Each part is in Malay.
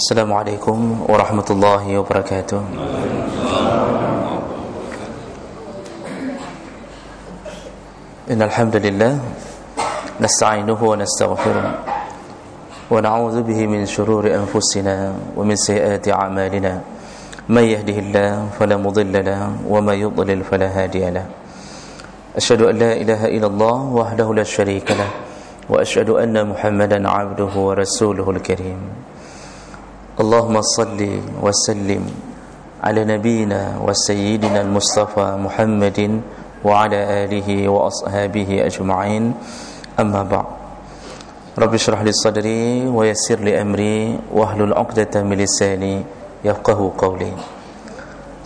السلام عليكم ورحمة الله وبركاته. إن الحمد لله نستعينه ونستغفره ونعوذ به من شرور أنفسنا ومن سيئات أعمالنا. من يهده الله فلا مضل له وما يضلل فلا هادي له. أشهد أن لا إله إلا الله وحده لا شريك له وأشهد أن محمدا عبده ورسوله الكريم. اللهم صل وسلم على نبينا وسيدنا المصطفى محمد وعلى آله وأصحابه أجمعين أما بعد رب اشرح لي صدري ويسر لي أمري واحلل عقدة من لساني يفقه قولي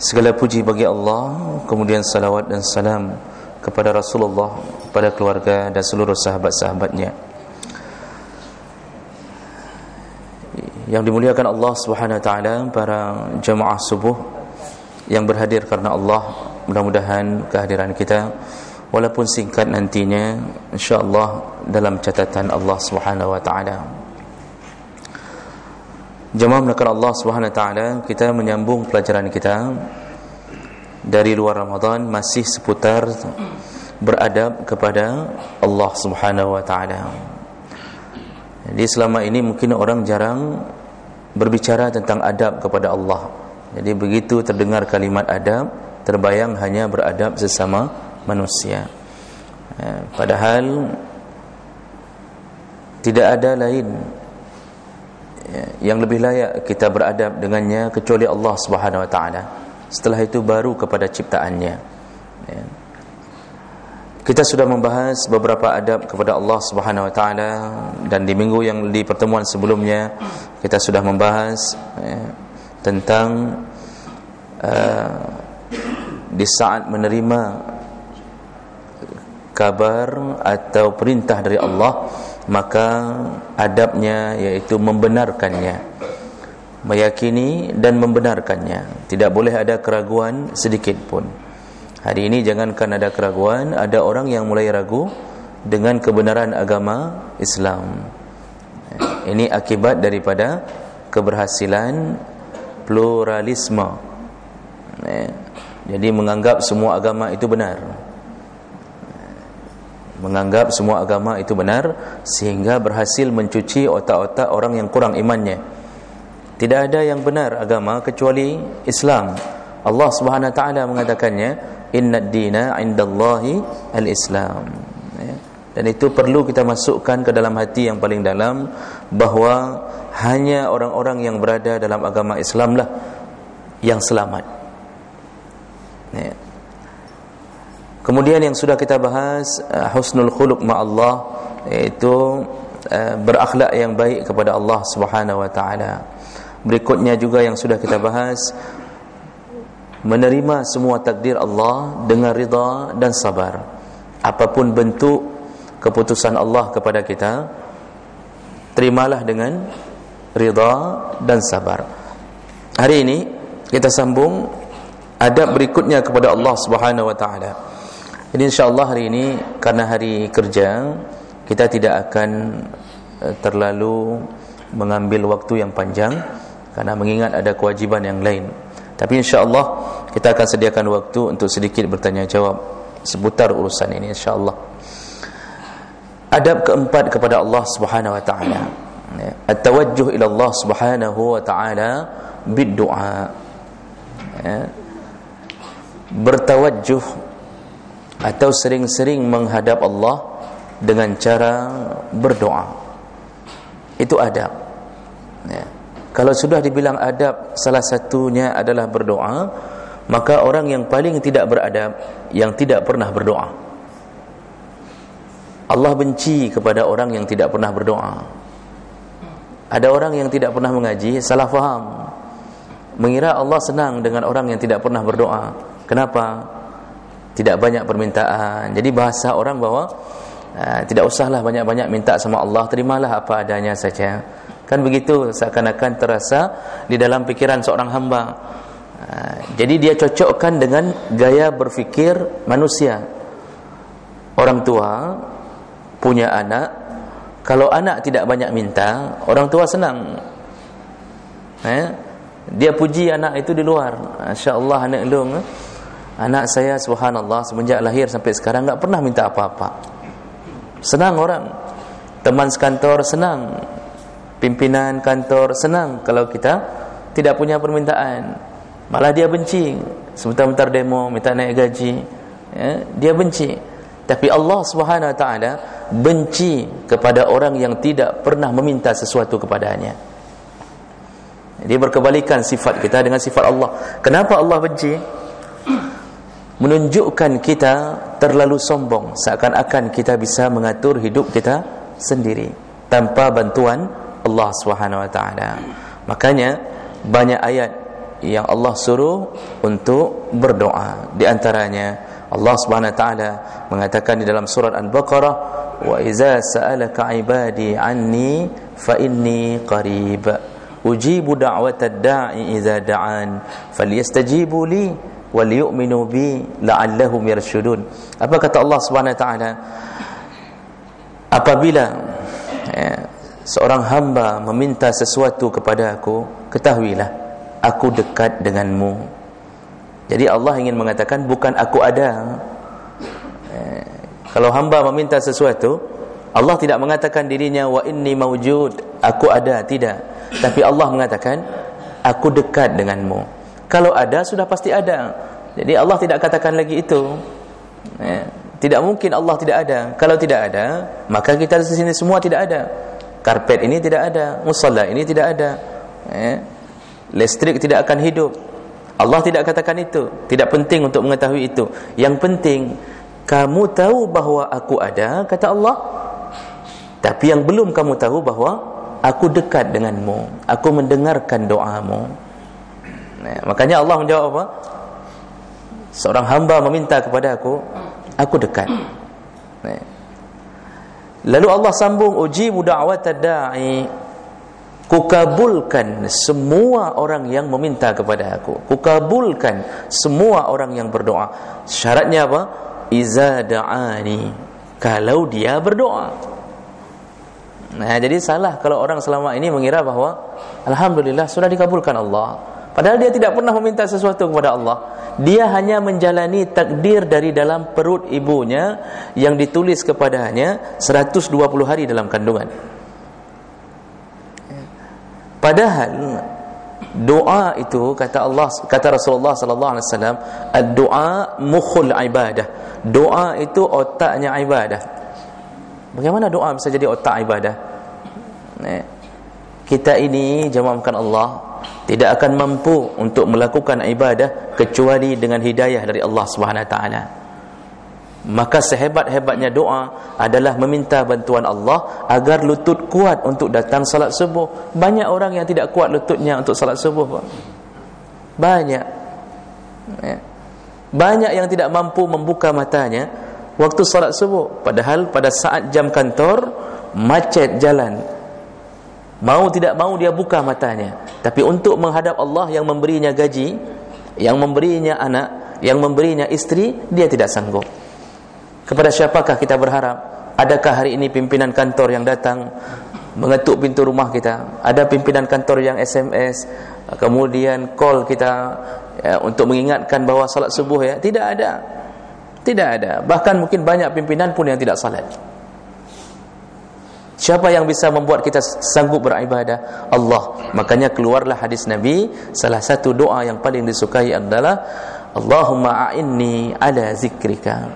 Segala puji bagi Allah Kemudian salawat dan salam Kepada Rasulullah Kepada keluarga dan seluruh sahabat-sahabatnya Yang dimuliakan Allah Subhanahu wa taala para jemaah subuh yang berhadir karena Allah, mudah-mudahan kehadiran kita walaupun singkat nantinya insya-Allah dalam catatan Allah Subhanahu wa taala. Jemaah menakan Allah Subhanahu wa taala, kita menyambung pelajaran kita dari luar Ramadan masih seputar beradab kepada Allah Subhanahu wa taala. Jadi selama ini mungkin orang jarang berbicara tentang adab kepada Allah. Jadi begitu terdengar kalimat adab, terbayang hanya beradab sesama manusia. Ya, padahal tidak ada lain ya, yang lebih layak kita beradab dengannya kecuali Allah Subhanahu Wa Taala. Setelah itu baru kepada ciptaannya. Ya. Kita sudah membahas beberapa adab kepada Allah Subhanahu wa taala dan di minggu yang di pertemuan sebelumnya kita sudah membahas ya, tentang uh, di saat menerima kabar atau perintah dari Allah maka adabnya yaitu membenarkannya meyakini dan membenarkannya. Tidak boleh ada keraguan sedikit pun Hari ini jangankan ada keraguan, ada orang yang mulai ragu dengan kebenaran agama Islam. Ini akibat daripada keberhasilan pluralisme. Jadi menganggap semua agama itu benar. Menganggap semua agama itu benar sehingga berhasil mencuci otak-otak orang yang kurang imannya. Tidak ada yang benar agama kecuali Islam. Allah Subhanahu wa taala mengatakannya, inna dina indallahi al-islam ya. dan itu perlu kita masukkan ke dalam hati yang paling dalam bahawa hanya orang-orang yang berada dalam agama Islam lah yang selamat ya. kemudian yang sudah kita bahas uh, husnul khuluq ma'allah iaitu uh, berakhlak yang baik kepada Allah Subhanahu wa taala berikutnya juga yang sudah kita bahas menerima semua takdir Allah dengan rida dan sabar. Apapun bentuk keputusan Allah kepada kita terimalah dengan rida dan sabar. Hari ini kita sambung adab berikutnya kepada Allah Subhanahu wa taala. Jadi insyaallah hari ini karena hari kerja kita tidak akan eh, terlalu mengambil waktu yang panjang karena mengingat ada kewajiban yang lain tapi insya-Allah kita akan sediakan waktu untuk sedikit bertanya jawab seputar urusan ini insya-Allah. Adab keempat kepada Allah Subhanahu wa taala. Ya, at-tawajjuh ila Allah Subhanahu wa taala bid-du'a. Ya. Bertawajjuh atau sering-sering menghadap Allah dengan cara berdoa. Itu adab. Ya. Kalau sudah dibilang adab salah satunya adalah berdoa, maka orang yang paling tidak beradab yang tidak pernah berdoa. Allah benci kepada orang yang tidak pernah berdoa. Ada orang yang tidak pernah mengaji, salah faham. Mengira Allah senang dengan orang yang tidak pernah berdoa. Kenapa? Tidak banyak permintaan. Jadi bahasa orang bahawa uh, tidak usahlah banyak-banyak minta sama Allah, terimalah apa adanya saja. Kan begitu seakan-akan terasa di dalam pikiran seorang hamba. Ha, jadi dia cocokkan dengan gaya berfikir manusia. Orang tua punya anak, kalau anak tidak banyak minta, orang tua senang. eh? dia puji anak itu di luar masya-Allah anak long eh? anak saya subhanallah semenjak lahir sampai sekarang enggak pernah minta apa-apa senang orang teman sekantor senang pimpinan kantor senang kalau kita tidak punya permintaan. Malah dia benci. Sebentar-bentar demo minta naik gaji. Ya, dia benci. Tapi Allah Subhanahu wa taala benci kepada orang yang tidak pernah meminta sesuatu kepadanya. Dia berkebalikan sifat kita dengan sifat Allah. Kenapa Allah benci? Menunjukkan kita terlalu sombong seakan-akan kita bisa mengatur hidup kita sendiri tanpa bantuan Allah Subhanahu wa taala. Makanya banyak ayat yang Allah suruh untuk berdoa. Di antaranya Allah Subhanahu wa taala mengatakan di dalam surat Al-Baqarah wa iza sa'alaka ibadi anni fa inni qarib. Ujibu da'watad da'i idza da'an. Falyastajibu li wal yu'minu bi la'allahum yarshudun. Apa kata Allah Subhanahu wa taala? Apabila ya, seorang hamba meminta sesuatu kepada aku ketahuilah aku dekat denganmu. Jadi Allah ingin mengatakan bukan aku ada eh, kalau hamba meminta sesuatu Allah tidak mengatakan dirinya wa inni mawjud. Aku ada tidak. Tapi Allah mengatakan aku dekat denganmu. Kalau ada sudah pasti ada. Jadi Allah tidak katakan lagi itu. Eh, tidak mungkin Allah tidak ada. Kalau tidak ada maka kita di sini semua tidak ada karpet ini tidak ada. Musalla ini tidak ada. Eh, listrik tidak akan hidup. Allah tidak katakan itu. Tidak penting untuk mengetahui itu. Yang penting kamu tahu bahawa aku ada kata Allah. Tapi yang belum kamu tahu bahawa aku dekat denganmu. Aku mendengarkan doamu. Nah, makanya Allah menjawab apa? Seorang hamba meminta kepada aku aku dekat. Nah. Lalu Allah sambung ujibu da'watad da'i Kukabulkan semua orang yang meminta kepada aku. Kukabulkan semua orang yang berdoa. Syaratnya apa? Iza da'ani. Kalau dia berdoa. Nah, jadi salah kalau orang selama ini mengira bahawa Alhamdulillah sudah dikabulkan Allah. Padahal dia tidak pernah meminta sesuatu kepada Allah. Dia hanya menjalani takdir dari dalam perut ibunya yang ditulis kepadanya 120 hari dalam kandungan. Padahal doa itu kata Allah kata Rasulullah sallallahu alaihi wasallam ad-doa mukhul ibadah. Doa itu otaknya ibadah. Bagaimana doa bisa jadi otak ibadah? Kita ini jamaahkan Allah tidak akan mampu untuk melakukan ibadah kecuali dengan hidayah dari Allah Subhanahu taala. Maka sehebat-hebatnya doa adalah meminta bantuan Allah agar lutut kuat untuk datang salat subuh. Banyak orang yang tidak kuat lututnya untuk salat subuh Pak. banyak. Ya. banyak yang tidak mampu membuka matanya waktu salat subuh. Padahal pada saat jam kantor macet jalan mau tidak mau dia buka matanya tapi untuk menghadap Allah yang memberinya gaji yang memberinya anak yang memberinya istri dia tidak sanggup kepada siapakah kita berharap? Adakah hari ini pimpinan kantor yang datang mengetuk pintu rumah kita? Ada pimpinan kantor yang SMS kemudian call kita ya, untuk mengingatkan bahawa salat subuh ya? Tidak ada. Tidak ada. Bahkan mungkin banyak pimpinan pun yang tidak salat. Siapa yang bisa membuat kita sanggup beribadah? Allah. Makanya keluarlah hadis Nabi, salah satu doa yang paling disukai adalah Allahumma a'inni ala zikrika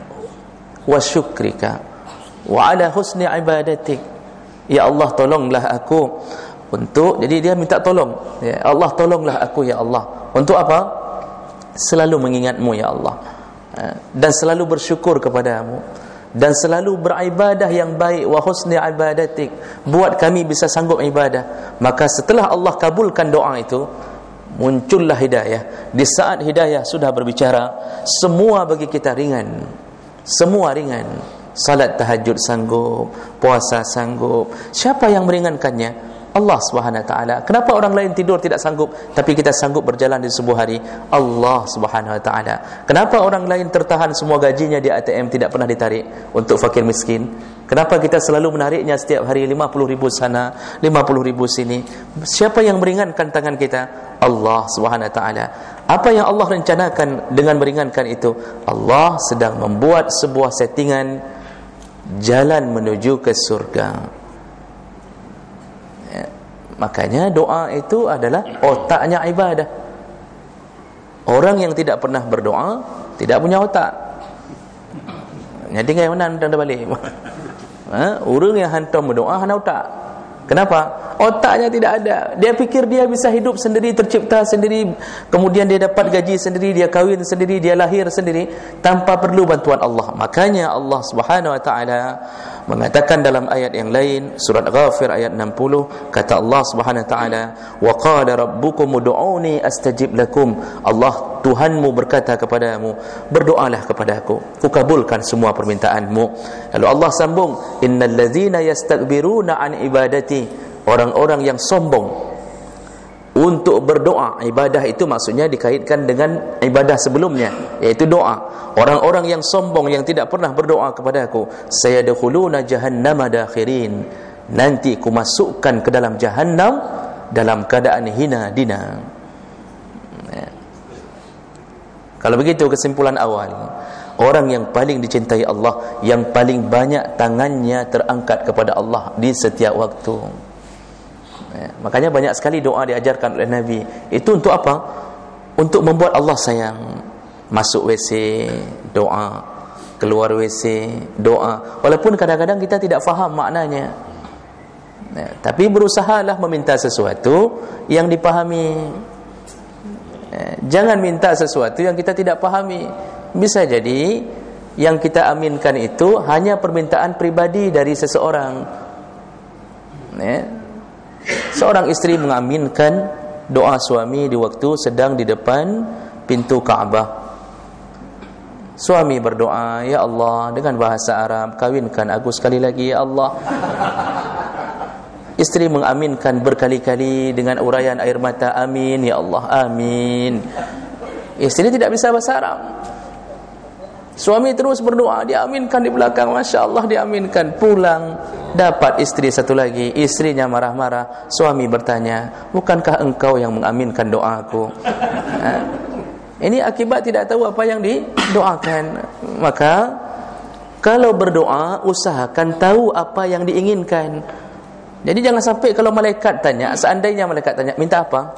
wa syukrika wa ala husni ibadatik. Ya Allah tolonglah aku untuk jadi dia minta tolong. Ya Allah tolonglah aku ya Allah. Untuk apa? Selalu mengingatmu ya Allah. Ha, dan selalu bersyukur kepadamu dan selalu beribadah yang baik wa husni ibadatik. Buat kami bisa sanggup ibadah. Maka setelah Allah kabulkan doa itu muncullah hidayah. Di saat hidayah sudah berbicara semua bagi kita ringan. Semua ringan. Salat tahajud sanggup puasa sanggup. Siapa yang meringankannya Allah Subhanahu taala. Kenapa orang lain tidur tidak sanggup tapi kita sanggup berjalan di sebuah hari? Allah Subhanahu taala. Kenapa orang lain tertahan semua gajinya di ATM tidak pernah ditarik untuk fakir miskin? Kenapa kita selalu menariknya setiap hari 50 ribu sana, 50 ribu sini? Siapa yang meringankan tangan kita? Allah Subhanahu taala. Apa yang Allah rencanakan dengan meringankan itu? Allah sedang membuat sebuah settingan jalan menuju ke surga. Makanya doa itu adalah otaknya ibadah. Orang yang tidak pernah berdoa tidak punya otak. Jadi kayak mana anda balik? Ha? Orang yang hantar berdoa hanya otak. Kenapa? Otaknya tidak ada. Dia fikir dia bisa hidup sendiri, tercipta sendiri, kemudian dia dapat gaji sendiri, dia kahwin sendiri, dia lahir sendiri tanpa perlu bantuan Allah. Makanya Allah Subhanahu wa taala mengatakan dalam ayat yang lain surat Ghafir ayat 60 kata Allah Subhanahu wa taala wa qala rabbukum ud'uni astajib lakum. Allah Tuhanmu berkata kepadamu berdoalah kepada aku. Ku kabulkan semua permintaanmu. Lalu Allah sambung innal ladzina yastakbiruna an ibadati. Orang-orang yang sombong untuk berdoa ibadah itu maksudnya dikaitkan dengan ibadah sebelumnya yaitu doa. Orang-orang yang sombong yang tidak pernah berdoa kepada aku saya dakhuluna jahannama dakhirin. Nanti ku masukkan ke dalam jahannam dalam keadaan hina dina. Ya. kalau begitu kesimpulan awal. Orang yang paling dicintai Allah yang paling banyak tangannya terangkat kepada Allah di setiap waktu Ya, makanya banyak sekali doa diajarkan oleh Nabi. Itu untuk apa? Untuk membuat Allah sayang. Masuk WC, doa. Keluar WC, doa. Walaupun kadang-kadang kita tidak faham maknanya. Ya, tapi berusahalah meminta sesuatu yang dipahami. Ya, jangan minta sesuatu yang kita tidak pahami. Bisa jadi yang kita aminkan itu hanya permintaan pribadi dari seseorang. Ya, Seorang istri mengaminkan doa suami di waktu sedang di depan pintu Kaabah. Suami berdoa, Ya Allah, dengan bahasa Arab, kawinkan aku sekali lagi, Ya Allah. Istri mengaminkan berkali-kali dengan uraian air mata, Amin, Ya Allah, Amin. Istri tidak bisa bahasa Arab. Suami terus berdoa, diaminkan di belakang, Masya Allah diaminkan. Pulang, dapat istri satu lagi. Istrinya marah-marah. Suami bertanya, bukankah engkau yang mengaminkan doaku? Ha? Ini akibat tidak tahu apa yang didoakan. Maka, kalau berdoa, usahakan tahu apa yang diinginkan. Jadi jangan sampai kalau malaikat tanya, seandainya malaikat tanya, minta apa?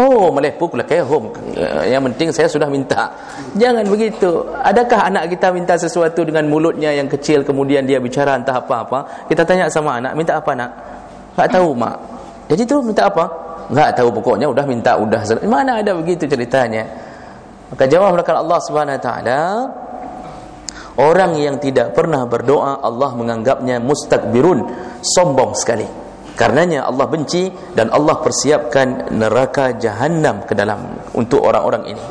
Oh, melepuh pula kayak home. Yang penting saya sudah minta. Jangan begitu. Adakah anak kita minta sesuatu dengan mulutnya yang kecil kemudian dia bicara entah apa-apa? Kita tanya sama anak, minta apa nak? Tak tahu mak. Jadi tu minta apa? Enggak tahu pokoknya udah minta udah. Mana ada begitu ceritanya? Maka jawab mereka Allah Subhanahu wa taala Orang yang tidak pernah berdoa Allah menganggapnya mustakbirun sombong sekali Karenanya Allah benci dan Allah persiapkan neraka jahanam ke dalam untuk orang-orang ini.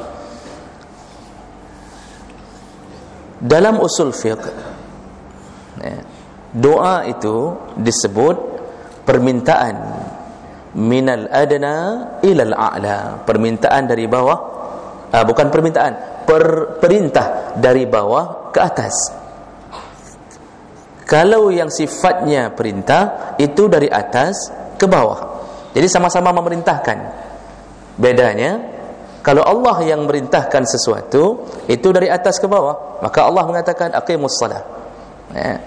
Dalam usul fiqh ya, doa itu disebut permintaan minal adna ilal a'la, permintaan dari bawah uh, bukan permintaan, per, perintah dari bawah ke atas. Kalau yang sifatnya perintah itu dari atas ke bawah. Jadi sama-sama memerintahkan. Bedanya kalau Allah yang merintahkan sesuatu itu dari atas ke bawah, maka Allah mengatakan aqimus salah. Ya.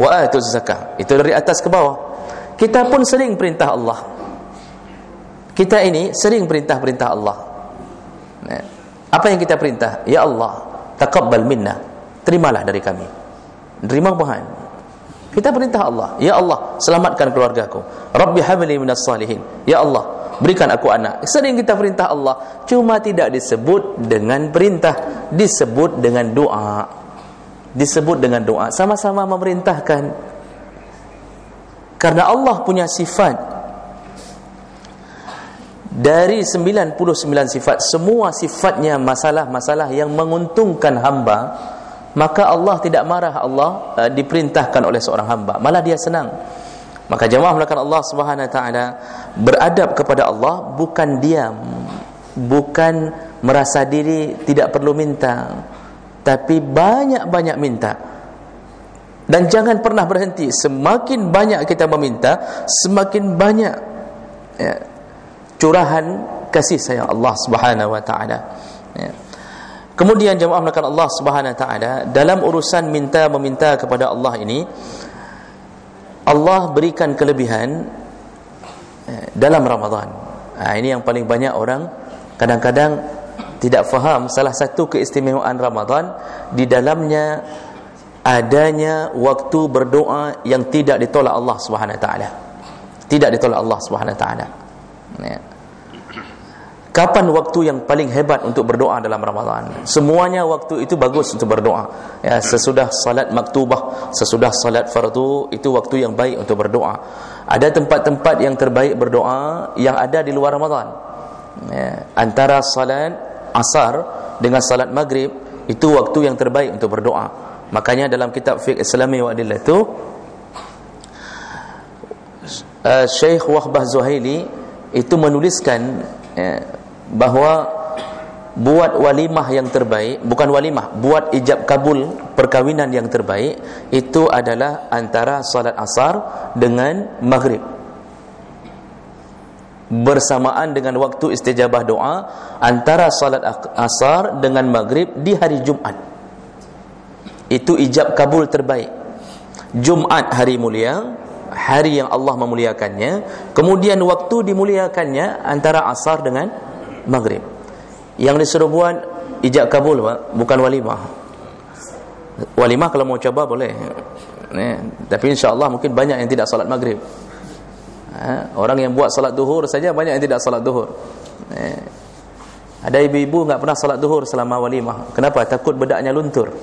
Wa atuz zakah. Itu dari atas ke bawah. Kita pun sering perintah Allah. Kita ini sering perintah-perintah Allah. Ya. Apa yang kita perintah? Ya Allah, taqabbal minna. Terimalah dari kami. Terima Tuhan. Kita perintah Allah, ya Allah, selamatkan keluargaku. Rabbi habli minas salihin. Ya Allah, berikan aku anak. Sering kita perintah Allah, cuma tidak disebut dengan perintah, disebut dengan doa. Disebut dengan doa, sama-sama memerintahkan. Karena Allah punya sifat dari 99 sifat, semua sifatnya masalah-masalah yang menguntungkan hamba maka Allah tidak marah. Allah uh, diperintahkan oleh seorang hamba. Malah dia senang. Maka jemaah melakukan Allah Subhanahu taala beradab kepada Allah bukan diam bukan merasa diri tidak perlu minta tapi banyak-banyak minta. Dan jangan pernah berhenti. Semakin banyak kita meminta semakin banyak ya, curahan kasih sayang Allah Subhanahu wa taala. Ya. Kemudian jemaah melakukan Allah Subhanahu wa taala dalam urusan minta meminta kepada Allah ini Allah berikan kelebihan ya, dalam Ramadan ha, ini yang paling banyak orang kadang-kadang tidak faham salah satu keistimewaan Ramadan di dalamnya adanya waktu berdoa yang tidak ditolak Allah Subhanahu wa taala. Tidak ditolak Allah Subhanahu wa taala. Ya. Kapan waktu yang paling hebat untuk berdoa dalam Ramadan? Semuanya waktu itu bagus untuk berdoa. Ya, sesudah salat maktubah, sesudah salat fardu, itu waktu yang baik untuk berdoa. Ada tempat-tempat yang terbaik berdoa yang ada di luar Ramadan. Ya, antara salat asar dengan salat maghrib itu waktu yang terbaik untuk berdoa makanya dalam kitab fiqh islami wa adillah itu uh, Syekh Wahbah Zuhaili itu menuliskan ya, bahawa buat walimah yang terbaik bukan walimah buat ijab kabul perkahwinan yang terbaik itu adalah antara salat asar dengan maghrib. Bersamaan dengan waktu istijabah doa antara salat asar dengan maghrib di hari Jumat itu ijab kabul terbaik. Jumat hari mulia hari yang Allah memuliakannya. Kemudian waktu dimuliakannya antara asar dengan maghrib. Yang disuruh buat ijab kabul Pak, bukan walimah. Walimah kalau mau coba boleh. Eh, tapi insyaAllah mungkin banyak yang tidak salat maghrib. Ha? orang yang buat salat duhur saja banyak yang tidak salat duhur. Eh. ada ibu-ibu enggak pernah salat duhur selama walimah. Kenapa? Takut bedaknya luntur.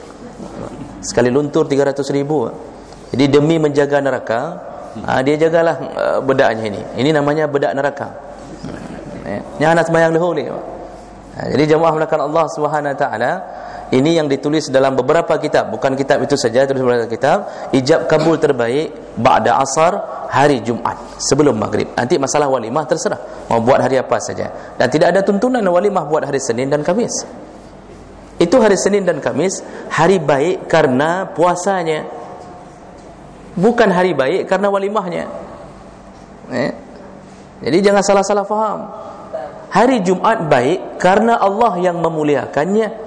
Sekali luntur 300 ribu. Jadi demi menjaga neraka ha, dia jagalah uh, bedaknya ini. Ini namanya bedak neraka eh. ini anak semayang duhur ni. Ha, jadi jemaah melakukan Allah Taala ini yang ditulis dalam beberapa kitab. Bukan kitab itu saja tulis beberapa kitab. Ijab kabul terbaik ba'da asar hari Jumaat sebelum maghrib. Nanti masalah walimah terserah. Mau buat hari apa saja. Dan tidak ada tuntunan walimah buat hari Senin dan Kamis. Itu hari Senin dan Kamis hari baik karena puasanya. Bukan hari baik karena walimahnya. Eh? jadi jangan salah-salah faham hari Jumaat baik karena Allah yang memuliakannya.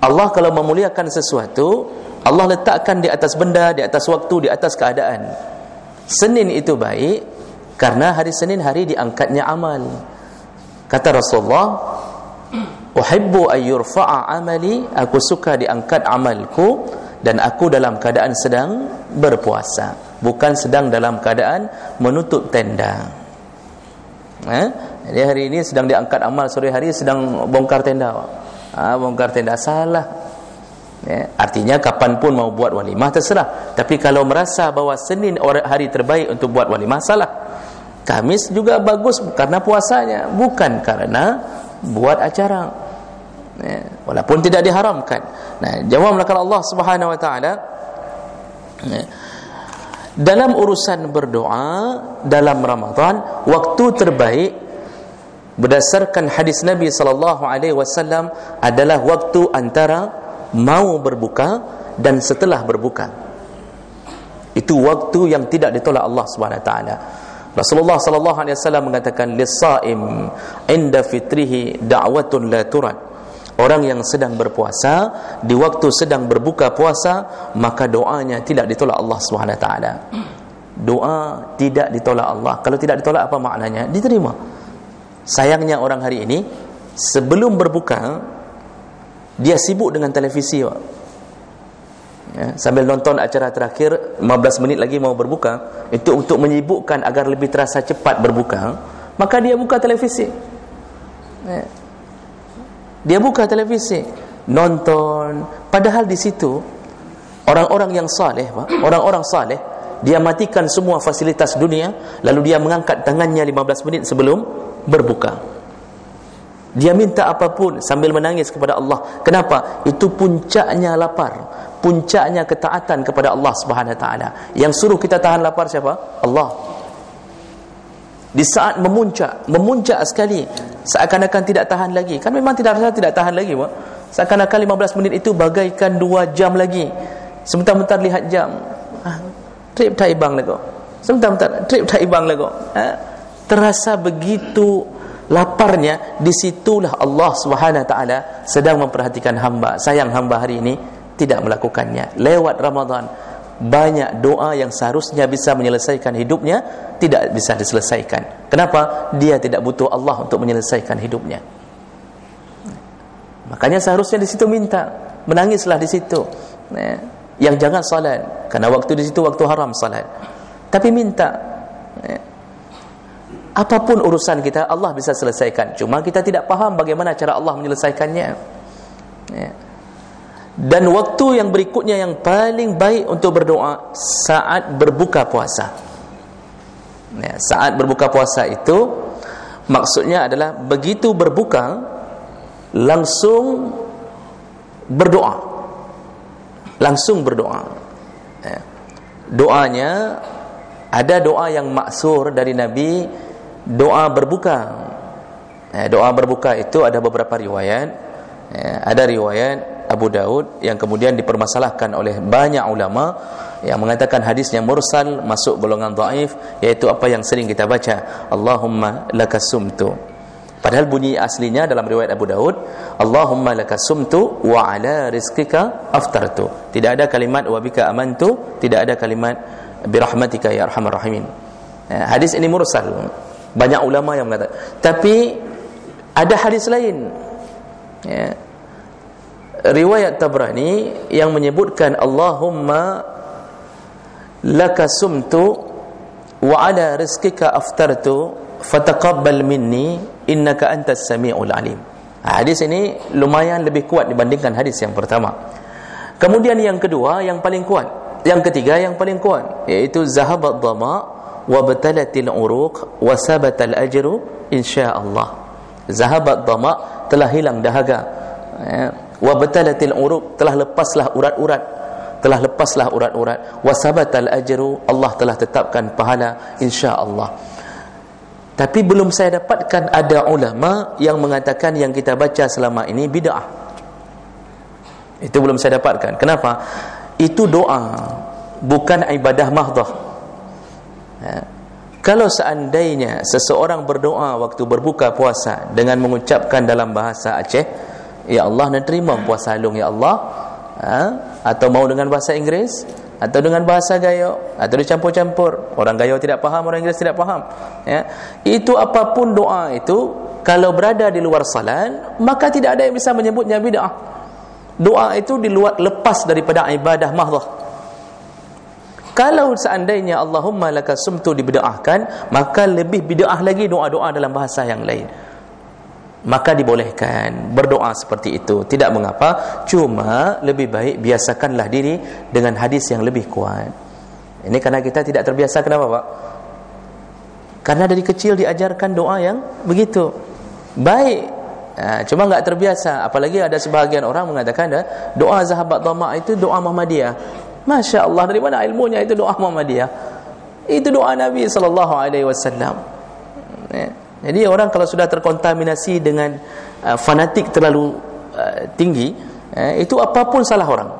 Allah kalau memuliakan sesuatu Allah letakkan di atas benda di atas waktu di atas keadaan. Senin itu baik karena hari Senin hari diangkatnya amal. Kata Rasulullah uhibbu ayyurfa'a amali aku suka diangkat amalku dan aku dalam keadaan sedang berpuasa bukan sedang dalam keadaan menutup tenda. Eh? Jadi hari ini sedang diangkat amal sore hari sedang bongkar tenda ha, bongkar tenda. Salah. Ya, artinya kapanpun mau buat walimah terserah. Tapi kalau merasa bahawa Senin hari terbaik untuk buat walimah salah. Kamis juga bagus karena puasanya. Bukan karena buat acara. Ya, walaupun tidak diharamkan. Nah jawab melakukan Allah subhanahu wa ta'ala. Ya, dalam urusan berdoa dalam Ramadan waktu terbaik berdasarkan hadis Nabi sallallahu alaihi wasallam adalah waktu antara mau berbuka dan setelah berbuka. Itu waktu yang tidak ditolak Allah Subhanahu taala. Rasulullah sallallahu alaihi wasallam mengatakan lis-saim inda fitrihi da'watun la turad. Orang yang sedang berpuasa di waktu sedang berbuka puasa maka doanya tidak ditolak Allah Subhanahu taala. Doa tidak ditolak Allah. Kalau tidak ditolak apa maknanya? Diterima. Sayangnya orang hari ini sebelum berbuka dia sibuk dengan televisi. Ya, sambil nonton acara terakhir 15 menit lagi mau berbuka itu untuk menyibukkan agar lebih terasa cepat berbuka maka dia buka televisi ya. dia buka televisi nonton padahal di situ orang-orang yang saleh orang-orang saleh dia matikan semua fasilitas dunia lalu dia mengangkat tangannya 15 menit sebelum berbuka. Dia minta apapun sambil menangis kepada Allah. Kenapa? Itu puncaknya lapar. Puncaknya ketaatan kepada Allah Subhanahu taala. Yang suruh kita tahan lapar siapa? Allah. Di saat memuncak memuncak sekali seakan-akan tidak tahan lagi. Kan memang tidak rasa tidak tahan lagi pak. Seakan-akan 15 menit itu bagaikan 2 jam lagi. Sebentar-bentar lihat jam. Ha, trip tak ibang lagi sebentar-bentar trip tak ibang lagi ha, terasa begitu laparnya disitulah Allah Subhanahu taala sedang memperhatikan hamba. Sayang hamba hari ini tidak melakukannya. Lewat Ramadan banyak doa yang seharusnya bisa menyelesaikan hidupnya tidak bisa diselesaikan. Kenapa? Dia tidak butuh Allah untuk menyelesaikan hidupnya. Makanya seharusnya di situ minta. Menangislah di situ. Ya. yang jangan salat. Karena waktu di situ waktu haram salat. Tapi minta apapun urusan kita Allah bisa selesaikan cuma kita tidak faham bagaimana cara Allah menyelesaikannya ya. dan waktu yang berikutnya yang paling baik untuk berdoa saat berbuka puasa ya. saat berbuka puasa itu maksudnya adalah begitu berbuka langsung berdoa langsung berdoa ya. doanya ada doa yang maksur dari Nabi doa berbuka. Eh, doa berbuka itu ada beberapa riwayat. Eh, ada riwayat Abu Daud yang kemudian dipermasalahkan oleh banyak ulama yang mengatakan hadisnya mursal masuk golongan dhaif yaitu apa yang sering kita baca Allahumma lakasumtu padahal bunyi aslinya dalam riwayat Abu Daud Allahumma lakasumtu wa ala rizqika aftartu. Tidak ada kalimat wa bika amantu. Tidak ada kalimat birahmatika ya arhamar rahimin. Eh, hadis ini mursal banyak ulama yang mengatakan. Tapi ada hadis lain. Ya. riwayat Tabrani yang menyebutkan Allahumma laka sumtu wa ala rizqika aftartu fataqabbal minni innaka antas samiul alim. Ha, hadis ini lumayan lebih kuat dibandingkan hadis yang pertama. Kemudian yang kedua yang paling kuat. Yang ketiga yang paling kuat yaitu zahabat dhama wabtalatil uruq wa sabatal ajru insyaallah zahabat dama telah hilang dahaga. Ya. wabtalatil uruq telah lepaslah urat-urat. Telah lepaslah urat-urat. wa sabatal ajru Allah telah tetapkan pahala insyaallah tapi belum saya dapatkan ada ulama yang mengatakan yang kita baca selama ini bid'ah. Itu belum saya dapatkan. Kenapa? Itu doa bukan ibadah mahdhah Ya. Kalau seandainya seseorang berdoa waktu berbuka puasa dengan mengucapkan dalam bahasa Aceh, Ya Allah nak terima puasa long Ya Allah, ha? atau mau dengan bahasa Inggeris, atau dengan bahasa Gayo, atau dicampur-campur. Orang Gayo tidak faham, orang Inggeris tidak faham. Ya. Itu apapun doa itu, kalau berada di luar salat, maka tidak ada yang bisa menyebutnya bid'ah. Doa itu di luar lepas daripada ibadah mahdoh. Kalau seandainya Allahumma laka sumtu dibida'ahkan Maka lebih bida'ah lagi doa-doa dalam bahasa yang lain. Maka dibolehkan berdoa seperti itu. Tidak mengapa Cuma lebih baik biasakanlah diri Dengan hadis yang lebih kuat. Ini karena kita tidak terbiasa Kenapa Pak? Karena dari kecil diajarkan doa yang begitu. Baik. Ha, Cuma enggak terbiasa. Apalagi ada sebahagian orang mengatakan Doa zahabat dhamma itu doa Muhammadiyah Masya Allah dari mana ilmunya itu doa Muhammadiyah itu doa Nabi wasallam ya. jadi orang kalau sudah terkontaminasi dengan uh, fanatik terlalu uh, tinggi uh, itu apapun salah orang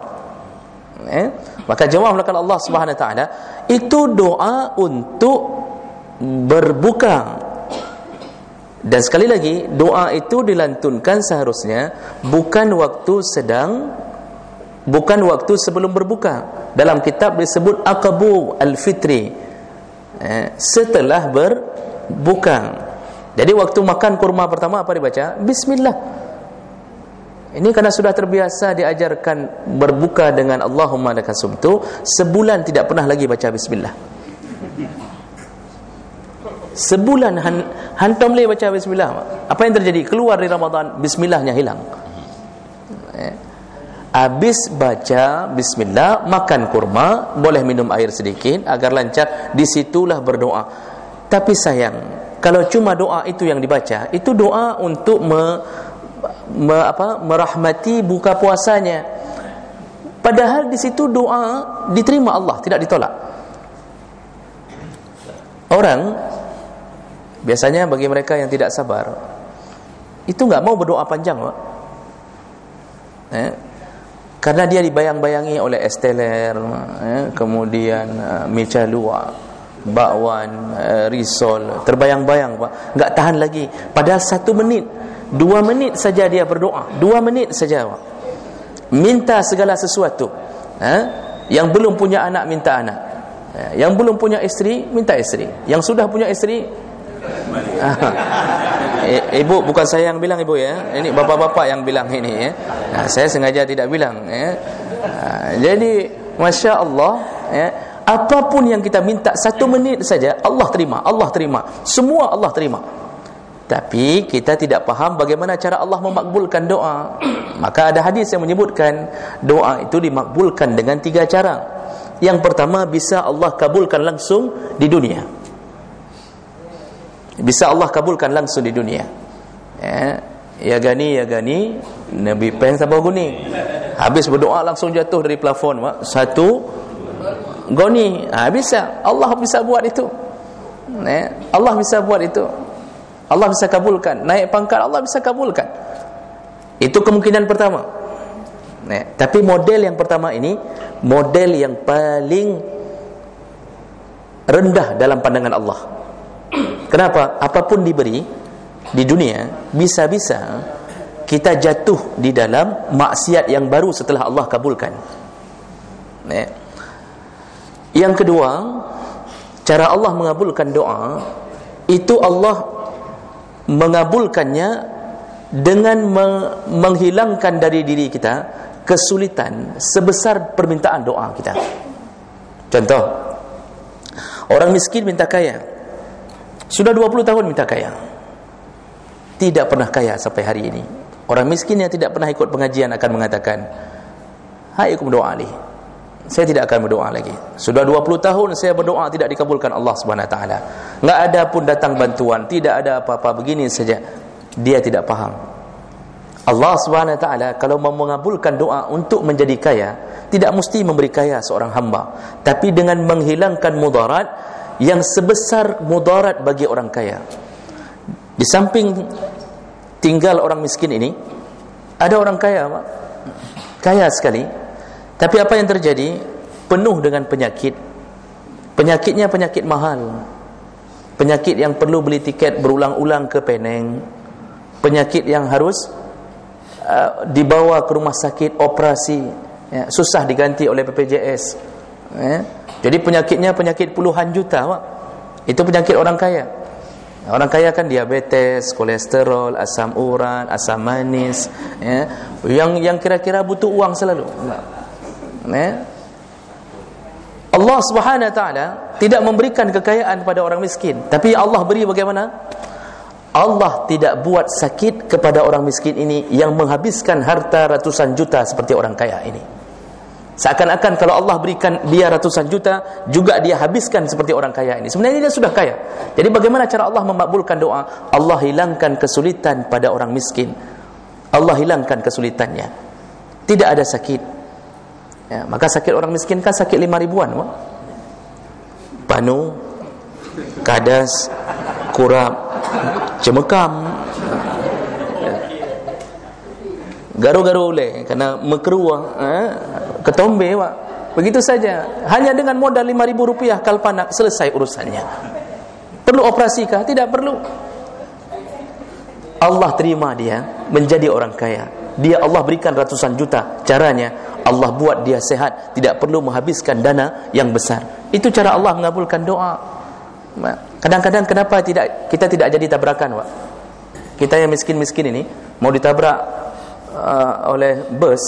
ya. maka jawab melakukan Allah taala itu doa untuk berbuka dan sekali lagi doa itu dilantunkan seharusnya bukan waktu sedang bukan waktu sebelum berbuka. Dalam kitab disebut aqabu al-fitri. Eh, setelah berbuka. Jadi waktu makan kurma pertama apa dibaca? Bismillah. Ini karena sudah terbiasa diajarkan berbuka dengan Allahumma lakasumtu sebulan tidak pernah lagi baca bismillah. Sebulan han, hantam boleh baca bismillah. Apa yang terjadi? Keluar di Ramadan bismillahnya hilang. Eh habis baca bismillah makan kurma boleh minum air sedikit agar lancar disitulah berdoa tapi sayang kalau cuma doa itu yang dibaca itu doa untuk me, me, apa, merahmati buka puasanya padahal di situ doa diterima Allah tidak ditolak orang biasanya bagi mereka yang tidak sabar itu nggak mau berdoa panjang Pak. Eh? Karena dia dibayang-bayangi oleh esteler, eh? kemudian uh, micalua, bakwan, uh, risol, terbayang-bayang Pak. nggak tahan lagi. Padahal satu menit, dua menit saja dia berdoa, dua menit saja Pak. Minta segala sesuatu. Eh? Yang belum punya anak minta anak. Eh? Yang belum punya isteri minta isteri. Yang sudah punya isteri ibu bukan saya yang bilang ibu ya. Ini bapak-bapak yang bilang ini ya. Nah, saya sengaja tidak bilang ya. Nah, jadi masya Allah ya apapun yang kita minta satu menit saja Allah terima Allah terima. Semua Allah terima. Tapi kita tidak faham bagaimana cara Allah memakbulkan doa. Maka ada hadis yang menyebutkan doa itu dimakbulkan dengan tiga cara. Yang pertama bisa Allah kabulkan langsung di dunia bisa Allah kabulkan langsung di dunia. Ya ya gani ya gani nabi pen sabah guni. Habis berdoa langsung jatuh dari plafon mak. Satu goni. Ha, bisa. Allah bisa buat itu. Ya Allah bisa buat itu. Allah bisa kabulkan. Naik pangkat Allah bisa kabulkan. Itu kemungkinan pertama. Ya. tapi model yang pertama ini model yang paling rendah dalam pandangan Allah Kenapa? Apapun diberi di dunia, bisa-bisa kita jatuh di dalam maksiat yang baru setelah Allah kabulkan. Ya. Yang kedua, cara Allah mengabulkan doa itu Allah mengabulkannya dengan menghilangkan dari diri kita kesulitan sebesar permintaan doa kita. Contoh, orang miskin minta kaya. Sudah 20 tahun minta kaya. Tidak pernah kaya sampai hari ini. Orang miskin yang tidak pernah ikut pengajian akan mengatakan, "Hai aku berdoa Ali. Saya tidak akan berdoa lagi. Sudah 20 tahun saya berdoa tidak dikabulkan Allah taala. Enggak ada pun datang bantuan, tidak ada apa-apa begini saja." Dia tidak paham. Allah taala kalau mengabulkan doa untuk menjadi kaya, tidak mesti memberi kaya seorang hamba, tapi dengan menghilangkan mudarat yang sebesar mudarat bagi orang kaya. Di samping tinggal orang miskin ini, ada orang kaya, Pak. Kaya sekali. Tapi apa yang terjadi? Penuh dengan penyakit. Penyakitnya penyakit mahal. Penyakit yang perlu beli tiket berulang-ulang ke Penang. Penyakit yang harus uh, dibawa ke rumah sakit operasi, ya, susah diganti oleh BPJS. Ya. Jadi penyakitnya penyakit puluhan juta, Pak. Itu penyakit orang kaya. Orang kaya kan diabetes, kolesterol, asam urat, asam manis, ya. Yang yang kira-kira butuh uang selalu. Ya. Allah taala tidak memberikan kekayaan kepada orang miskin, tapi Allah beri bagaimana? Allah tidak buat sakit kepada orang miskin ini yang menghabiskan harta ratusan juta seperti orang kaya ini. Seakan-akan kalau Allah berikan dia ratusan juta, juga dia habiskan seperti orang kaya ini. Sebenarnya dia sudah kaya. Jadi bagaimana cara Allah memakbulkan doa? Allah hilangkan kesulitan pada orang miskin. Allah hilangkan kesulitannya. Tidak ada sakit. Ya, maka sakit orang miskin kan sakit lima ribuan. Wah. Panu, kadas, kurap, cemekam, garu-garu oleh kerana mekeruah eh, ketombe pak begitu saja. Hanya dengan modal ribu rupiah kalpanak selesai urusannya. Perlu operasi kah? tidak perlu. Allah terima dia menjadi orang kaya. Dia Allah berikan ratusan juta. Caranya Allah buat dia sehat. Tidak perlu menghabiskan dana yang besar. Itu cara Allah mengabulkan doa. Kadang-kadang kenapa tidak kita tidak jadi tabrakan pak kita yang miskin-miskin ini mau ditabrak uh, oleh bus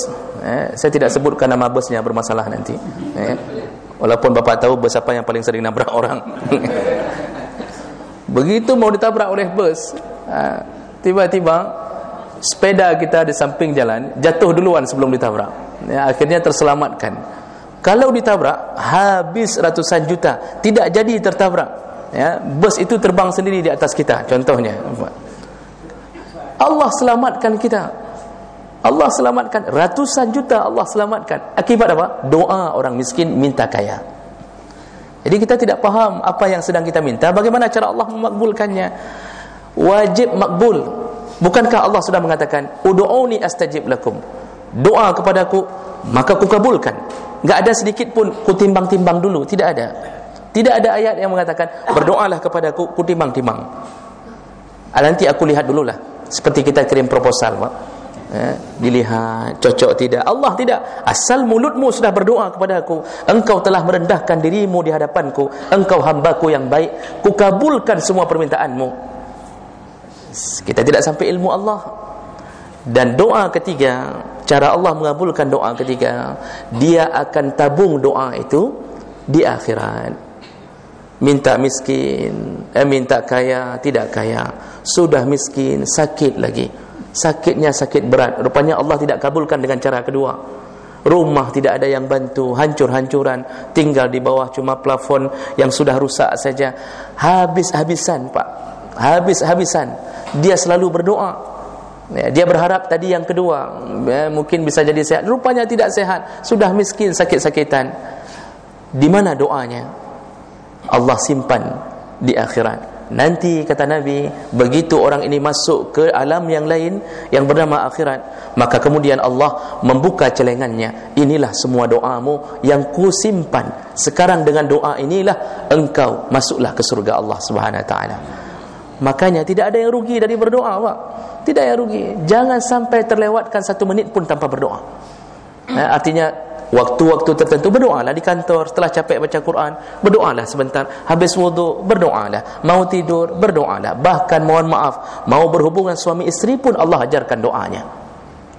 eh, saya tidak sebutkan nama busnya bermasalah nanti. Eh, walaupun bapak tahu bus apa yang paling sering nabrak orang. Begitu mau ditabrak oleh bus uh, tiba-tiba sepeda kita di samping jalan jatuh duluan sebelum ditabrak. Ya, akhirnya terselamatkan. Kalau ditabrak habis ratusan juta. Tidak jadi tertabrak. Ya bus itu terbang sendiri di atas kita contohnya. Allah selamatkan kita Allah selamatkan. Ratusan juta Allah selamatkan. Akibat apa? Doa orang miskin minta kaya. Jadi kita tidak faham apa yang sedang kita minta. Bagaimana cara Allah memakbulkannya? Wajib makbul. Bukankah Allah sudah mengatakan ud'uni astajib lakum. Doa kepadaku maka ku kabulkan. Enggak ada sedikit pun ku timbang-timbang dulu. Tidak ada. Tidak ada ayat yang mengatakan berdoalah kepadaku ku timbang-timbang. Ah, nanti aku lihat dululah. Seperti kita kirim proposal Pak eh, dilihat cocok tidak? Allah tidak. Asal mulutmu sudah berdoa kepada aku engkau telah merendahkan dirimu di hadapanku engkau hambaku yang baik ku kabulkan semua permintaanmu. Kita tidak sampai ilmu Allah. Dan doa ketiga cara Allah mengabulkan doa ketiga dia akan tabung doa itu di akhirat. Minta miskin eh, minta kaya tidak kaya sudah miskin sakit lagi sakitnya sakit berat. Rupanya Allah tidak kabulkan dengan cara kedua. Rumah tidak ada yang bantu. Hancur-hancuran. Tinggal di bawah cuma plafon yang sudah rusak saja. Habis-habisan pak. Habis-habisan. Dia selalu berdoa. Ya, dia berharap tadi yang kedua. Ya, mungkin bisa jadi sehat. Rupanya tidak sehat. Sudah miskin sakit-sakitan. Di mana doanya? Allah simpan di akhirat Nanti kata Nabi Begitu orang ini masuk ke alam yang lain Yang bernama akhirat Maka kemudian Allah membuka celengannya. Inilah semua doamu Yang ku simpan. Sekarang dengan doa inilah Engkau masuklah ke surga Allah ta'ala. Makanya tidak ada yang rugi dari berdoa Pak. Tidak yang rugi. Jangan sampai terlewatkan satu menit pun tanpa berdoa. Eh, Artinya waktu-waktu tertentu berdoalah di kantor. Setelah capek baca Quran berdoalah sebentar. Habis wudu berdoalah. Mau tidur berdoalah. Bahkan mohon maaf mau berhubungan suami isteri pun Allah ajarkan doanya.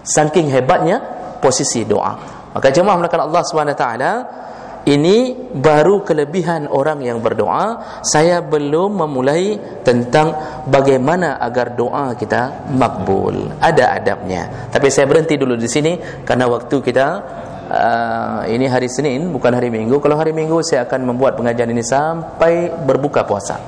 Saking hebatnya posisi doa. Maka jemaah melakukan Allah SWT ini baru kelebihan orang yang berdoa. Saya belum memulai tentang bagaimana agar doa kita makbul. Ada adabnya. Tapi saya berhenti dulu di sini karena waktu kita uh, ini hari Senin bukan hari Minggu. Kalau hari Minggu saya akan membuat pengajian ini sampai berbuka puasa